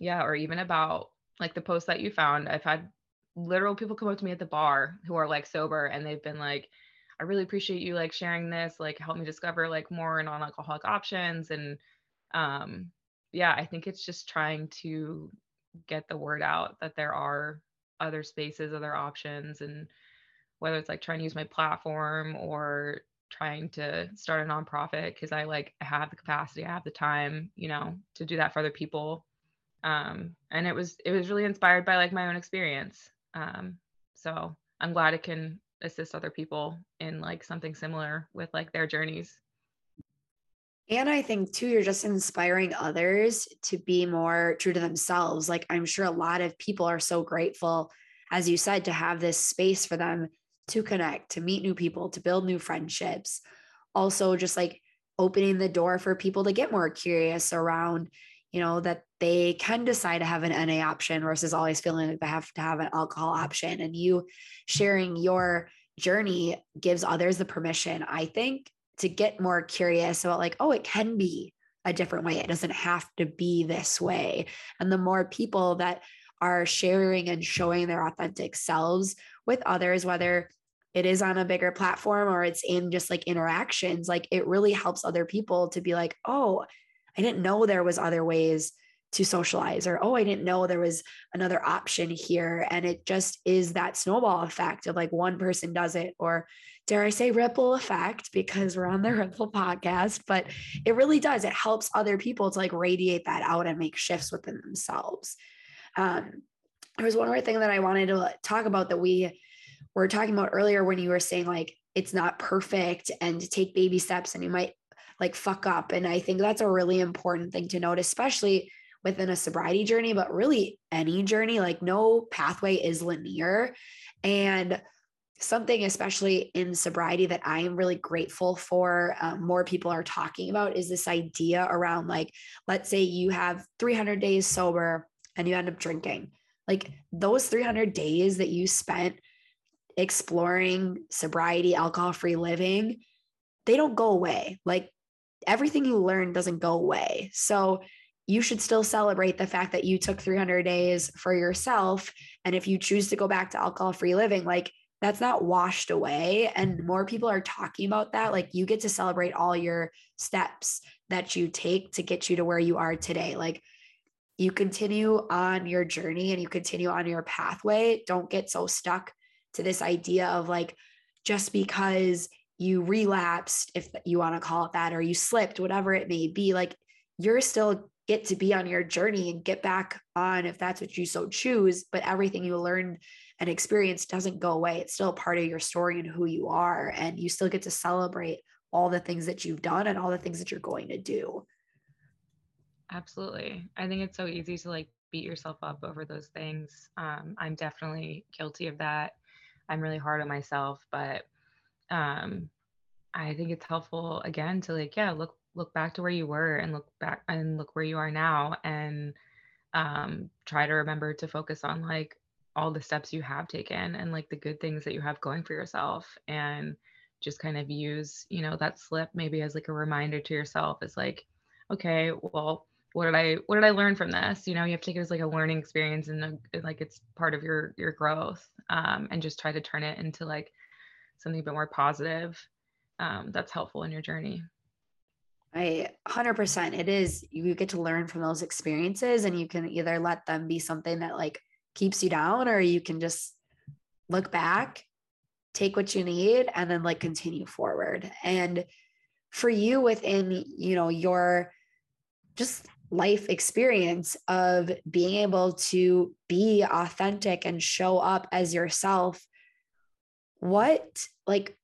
yeah or even about like the post that you found. I've had literal people come up to me at the bar who are like sober and they've been like i really appreciate you like sharing this like help me discover like more non-alcoholic options. And um yeah i think it's just trying to get the word out that there are other spaces other options and whether it's like trying to use my platform or trying to start a nonprofit because i like have the capacity i have the time you know to do that for other people. Um and it was it was really inspired by like my own experience um, so I'm glad it can assist other people in like something similar with like their journeys. And I think too, you're just inspiring others to be more true to themselves. Like I'm sure a lot of people are so grateful, as you said, to have this space for them to connect, to meet new people, to build new friendships. Also, just like opening the door for people to get more curious around, you know, that they can decide to have an NA option versus always feeling like they have to have an alcohol option. And you sharing your journey gives others the permission, I think, to get more curious about, like, oh, it can be a different way. It doesn't have to be this way. And the more people that are sharing and showing their authentic selves with others, whether it is on a bigger platform or it's in just like interactions, like it really helps other people to be like, oh, I didn't know there was other ways to socialize or oh i didn't know there was another option here. And it just is that snowball effect of like one person does it or dare i say ripple effect because we're on the ripple podcast but it really does. It helps other people to like radiate that out and make shifts within themselves. Um there was one more thing that i wanted to talk about that we were talking about earlier when you were saying like it's not perfect and take baby steps and you might like fuck up. And I think that's a really important thing to note, especially within a sobriety journey, but really any journey. Like no pathway is linear. And something, especially in sobriety, that I am really grateful for, um, more people are talking about is this idea around like, let's say you have 300 days sober and you end up drinking. Like those 300 days that you spent exploring sobriety, alcohol free living, they don't go away. Like everything you learn doesn't go away. So you should still celebrate the fact that you took 300 days for yourself. And if you choose to go back to alcohol free living, like that's not washed away. And more people are talking about that. Like you get to celebrate all your steps that you take to get you to where you are today. Like you continue on your journey and you continue on your pathway. Don't get so stuck to this idea of like, just because you relapsed, if you want to call it that, or you slipped, whatever it may be, like you're still get to be on your journey and get back on if that's what you so choose. But everything you learned and experienced doesn't go away. It's still part of your story and who you are. And you still get to celebrate all the things that you've done and all the things that you're going to do. Absolutely. I think it's so easy to like beat yourself up over those things. Um, I'm definitely guilty of that. I'm really hard on myself, but um i think it's helpful again to like yeah look look back to where you were and look back and look where you are now and um try to remember to focus on like all the steps you have taken and like the good things that you have going for yourself and just kind of use you know that slip maybe as like a reminder to yourself. Is like okay well what did i what did i learn from this? You know you have to take it as like a learning experience and like it's part of your your growth um, and just try to turn it into like something a bit more positive um, that's helpful in your journey. I 100% it is you get to learn from those experiences and you can either let them be something that like keeps you down or you can just look back take what you need and then like continue forward and for you within you know your just life experience of being able to be authentic and show up as yourself what like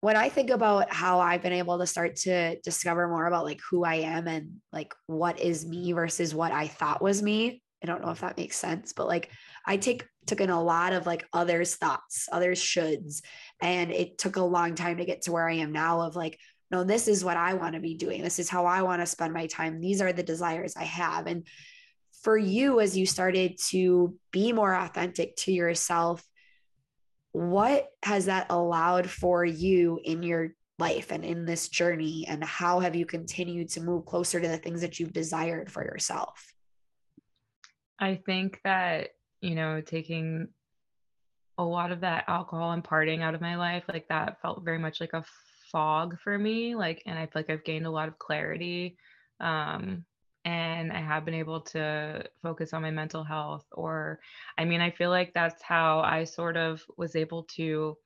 when I think about how I've been able to start to discover more about like who I am and like what is me versus what I thought was me, I don't know if that makes sense, but like I take took in a lot of like others' thoughts, others' shoulds, and it took a long time to get to where I am now of like, no, this is what I want to be doing. This is how I want to spend my time. These are the desires I have. And for you, as you started to be more authentic to yourself what has that allowed for you in your life and in this journey? And how have you continued to move closer to the things that you've desired for yourself? I think that you know taking a lot of that alcohol and partying out of my life like that felt very much like a fog for me like and i feel like i've gained a lot of clarity um and I have been able to focus on my mental health. Or, I mean, I feel like that's how I sort of was able to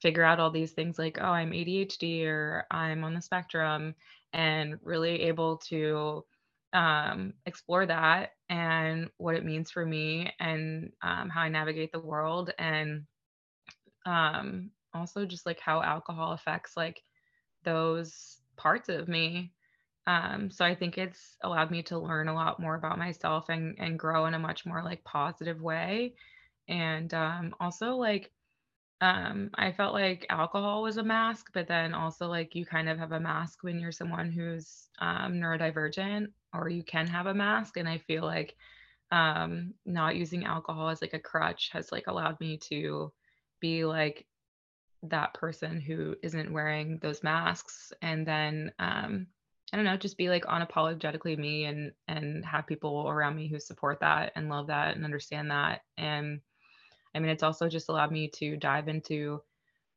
figure out all these things like, oh, I'm ADHD or I'm on the spectrum, and really able to um, explore that and what it means for me and um, how I navigate the world. And um, also just like how alcohol affects like those parts of me um, so I think it's allowed me to learn a lot more about myself and and grow in a much more like positive way. And um, also like um, I felt like alcohol was a mask, but then also like you kind of have a mask when you're someone who's um, neurodivergent. or you can have a mask and i feel like um not using alcohol as like a crutch has like allowed me to be like that person who isn't wearing those masks and then um I don't know, just be like unapologetically me and and have people around me who support that and love that and understand that. And I mean, it's also just allowed me to dive into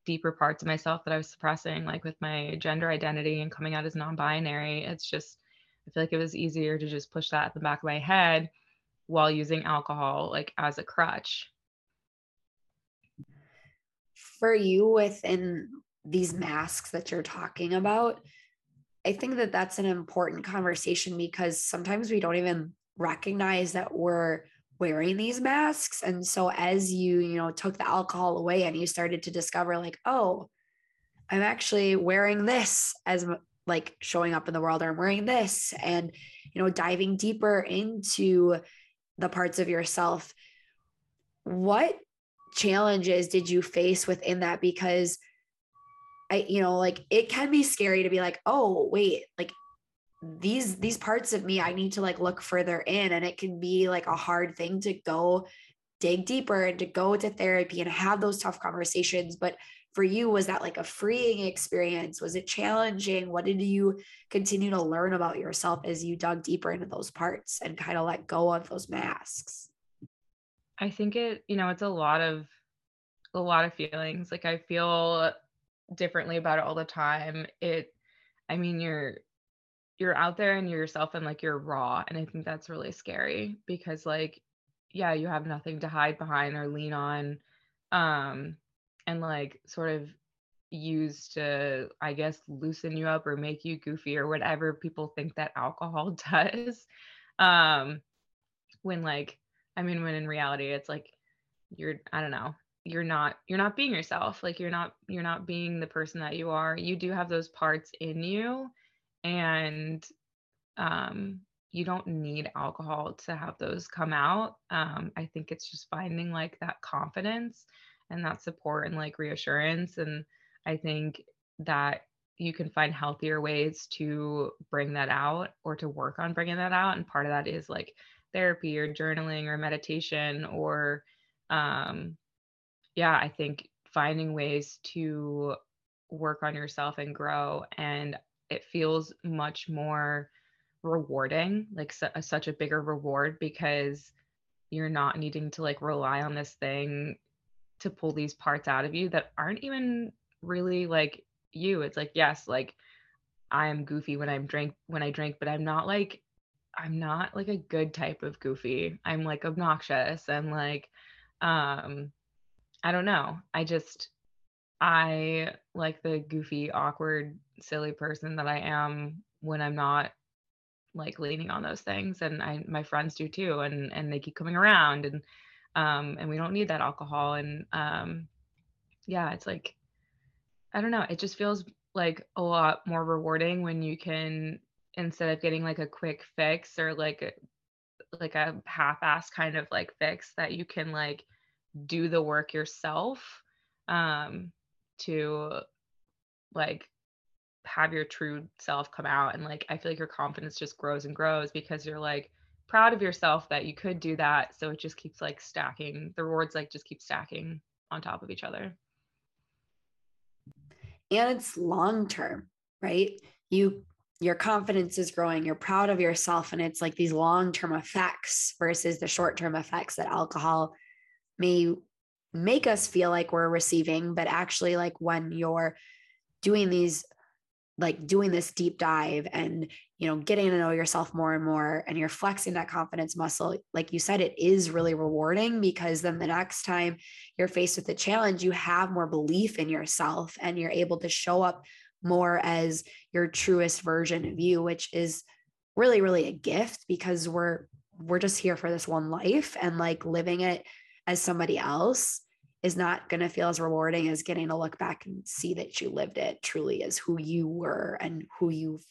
deeper parts of myself that I was suppressing, like with my gender identity and coming out as non-binary. It's just I feel like it was easier to just push that at the back of my head while using alcohol like as a crutch. For you within these masks that you're talking about, I think that that's an important conversation because sometimes we don't even recognize that we're wearing these masks. And so as you you know took the alcohol away and you started to discover like oh i'm actually wearing this as like showing up in the world or i'm wearing this and you know diving deeper into the parts of yourself. What challenges did you face within that? Because I, you know, like it can be scary to be like, oh, wait, like these these parts of me, I need to like look further in. And it can be like a hard thing to go dig deeper and to go to therapy and have those tough conversations. But for you, was that like a freeing experience? Was it challenging? What did you continue to learn about yourself as you dug deeper into those parts and kind of let go of those masks? I think it, you know, it's a lot of a lot of feelings. Like I feel differently about it all the time it i mean you're you're out there and you're yourself and like you're raw and i think that's really scary because like yeah you have nothing to hide behind or lean on um and like sort of used to i guess loosen you up or make you goofy or whatever people think that alcohol does um when like i mean when in reality it's like you're i don't know you're not you're not being yourself like you're not you're not being the person that you are. You do have those parts in you and um you don't need alcohol to have those come out. Um i think it's just finding like that confidence and that support and like reassurance. And i think that you can find healthier ways to bring that out or to work on bringing that out. And part of that is like therapy or journaling or meditation or um yeah, I think finding ways to work on yourself and grow. And it feels much more rewarding, like su- such a bigger reward because you're not needing to like rely on this thing to pull these parts out of you that aren't even really like you. It's like, yes, like I am goofy when I'm drink when I drink, but I'm not like I'm not like a good type of goofy. I'm like obnoxious and like um I don't know. I just I like the goofy, awkward, silly person that I am when I'm not like leaning on those things and I my friends do too and and they keep coming around and um and we don't need that alcohol and um yeah, it's like I don't know, it just feels like a lot more rewarding when you can instead of getting like a quick fix or like like a half-ass kind of like fix that you can like do the work yourself um, to like have your true self come out and like i feel like your confidence just grows and grows because you're like proud of yourself that you could do that so it just keeps like stacking the rewards like just keep stacking on top of each other. And it's long term right? You your confidence is growing you're proud of yourself and it's like these long term effects versus the short term effects that alcohol may make us feel like we're receiving, but actually, like when you're doing these, like doing this deep dive and, you know, getting to know yourself more and more, and you're flexing that confidence muscle, like you said, it is really rewarding because then the next time you're faced with a challenge, you have more belief in yourself and you're able to show up more as your truest version of you, which is really, really a gift because we're, we're just here for this one life and like living it as somebody else is not going to feel as rewarding as getting to look back and see that you lived it truly as who you were and who you've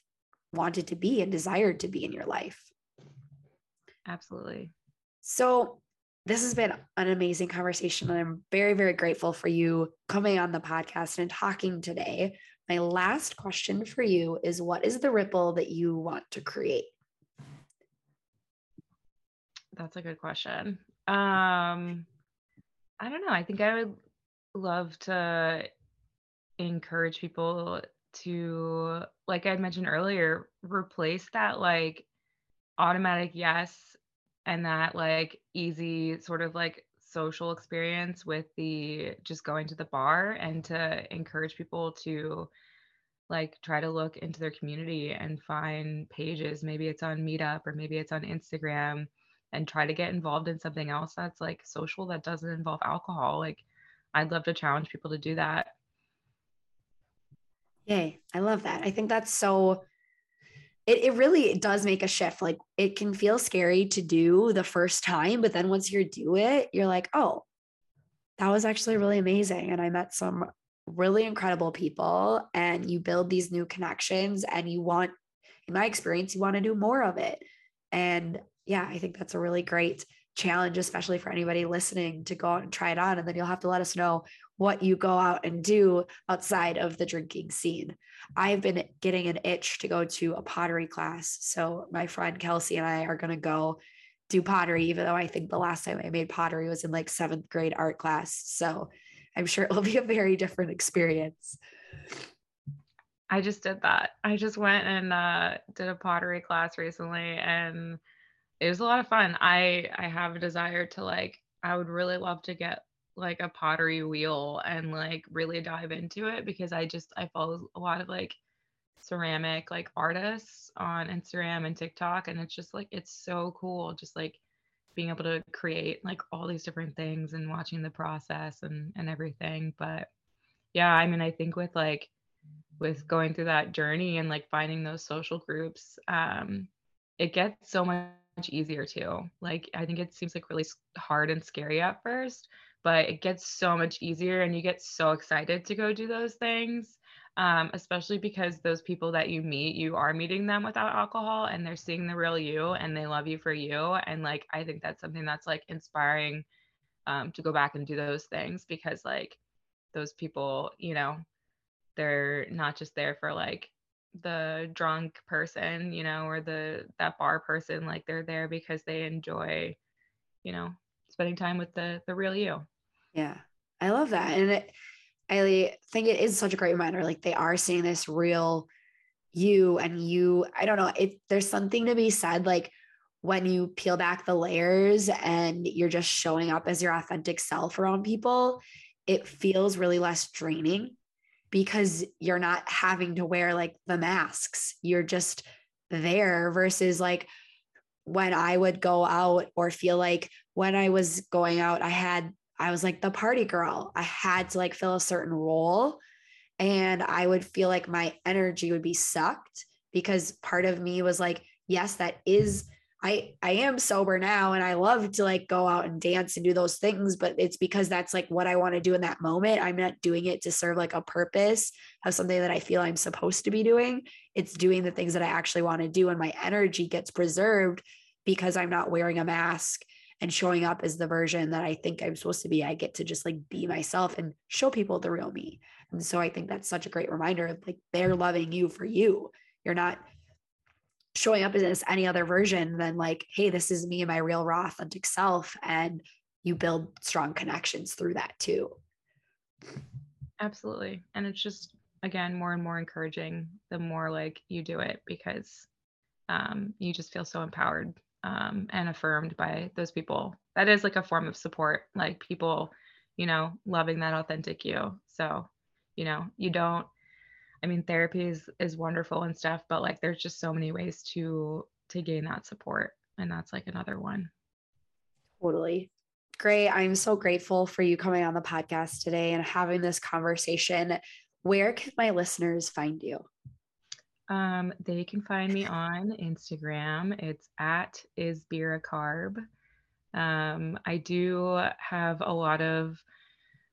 wanted to be and desired to be in your life. Absolutely. So, this has been an amazing conversation. And I'm very, very grateful for you coming on the podcast and talking today. My last question for you is What is the ripple that you want to create? That's a good question. Um, I don't know. I think I would love to encourage people to, like I mentioned earlier, replace that like automatic yes and that like easy sort of like social experience with the just going to the bar and to encourage people to like try to look into their community and find pages maybe it's on meetup or maybe it's on instagram and try to get involved in something else that's like social that doesn't involve alcohol like i'd love to challenge people to do that yay i love that i think that's so it, it really does make a shift. Like it can feel scary to do the first time, but then once you do it, you're like, oh, that was actually really amazing. And I met some really incredible people, and you build these new connections, and you want, in my experience, you want to do more of it. And yeah, I think that's a really great challenge, especially for anybody listening to go out and try it on. And then you'll have to let us know what you go out and do outside of the drinking scene. I've been getting an itch to go to a pottery class. So my friend Kelsey and I are going to go do pottery, even though I think the last time I made pottery was in like seventh grade art class. So I'm sure it will be a very different experience. I just did that. I just went and uh, did a pottery class recently and it was a lot of fun. I I have a desire to like I would really love to get like a pottery wheel and like really dive into it because I just I follow a lot of like ceramic like artists on Instagram and TikTok and it's just like it's so cool just like being able to create like all these different things and watching the process and and everything but yeah I mean I think with like with going through that journey and like finding those social groups um it gets so much easier too. Like I think it seems like really hard and scary at first but it gets so much easier and you get so excited to go do those things um, especially because those people that you meet you are meeting them without alcohol and they're seeing the real you and they love you for you and like i think that's something that's like inspiring um, to go back and do those things because like those people you know they're not just there for like the drunk person you know or the that bar person like they're there because they enjoy you know spending time with the the real you yeah, I love that. And it, I think it is such a great reminder. Like they are seeing this real you and you, I don't know, it, there's something to be said like when you peel back the layers and you're just showing up as your authentic self around people, it feels really less draining because you're not having to wear like the masks. You're just there versus like when I would go out or feel like when I was going out, I had I was like the party girl. I had to like fill a certain role and I would feel like my energy would be sucked because part of me was like, yes, that is I I am sober now and I love to like go out and dance and do those things, but it's because that's like what I want to do in that moment. I'm not doing it to serve like a purpose of something that I feel I'm supposed to be doing. It's doing the things that I actually want to do and my energy gets preserved because I'm not wearing a mask and showing up as the version that I think I'm supposed to be. I get to just like be myself and show people the real me. And so I think that's such a great reminder of like they're loving you for you. You're not showing up as any other version than like, hey, this is me and my real raw authentic self. And you build strong connections through that too. Absolutely. And it's just again more and more encouraging the more like you do it because um, you just feel so empowered um, and affirmed by those people. That is like a form of support, like people, you know, loving that authentic you. So, you know, you don't. I mean, therapy is is wonderful and stuff, but like, there's just so many ways to to gain that support, and that's like another one. Totally. Great. I'm so grateful for you coming on the podcast today and having this conversation. Where can my listeners find you? Um, they can find me on Instagram. It's at is beer a carb. Um, I do have a lot of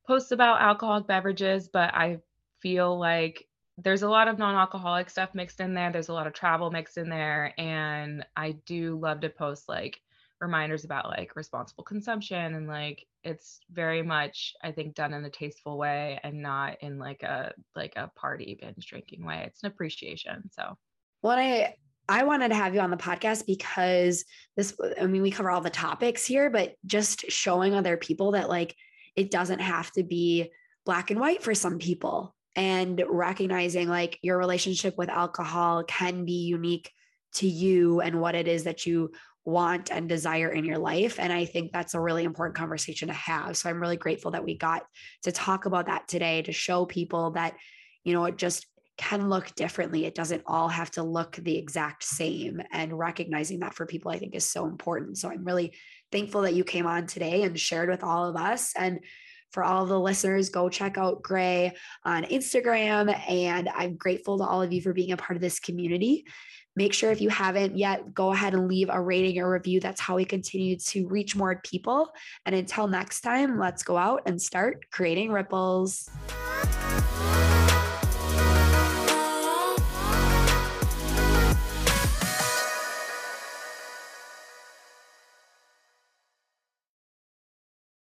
posts about alcoholic beverages, but I feel like there's a lot of non-alcoholic stuff mixed in there. There's a lot of travel mixed in there, and I do love to post like reminders about like responsible consumption and like it's very much i think done in a tasteful way and not in like a like a party binge drinking way. It's an appreciation so. Well i I wanted to have you on the podcast because this, I mean, we cover all the topics here, but just showing other people that like it doesn't have to be black and white for some people and recognizing like your relationship with alcohol can be unique to you and what it is that you want and desire in your life. And I think that's a really important conversation to have. So I'm really grateful that we got to talk about that today to show people that, you know, it just can look differently. It doesn't all have to look the exact same. And recognizing that for people, I think is so important. So I'm really thankful that you came on today and shared with all of us. And for all the listeners, go check out Grey on Instagram. And I'm grateful to all of you for being a part of this community. Make sure if you haven't yet, go ahead and leave a rating or review. That's how we continue to reach more people. And until next time, let's go out and start creating ripples.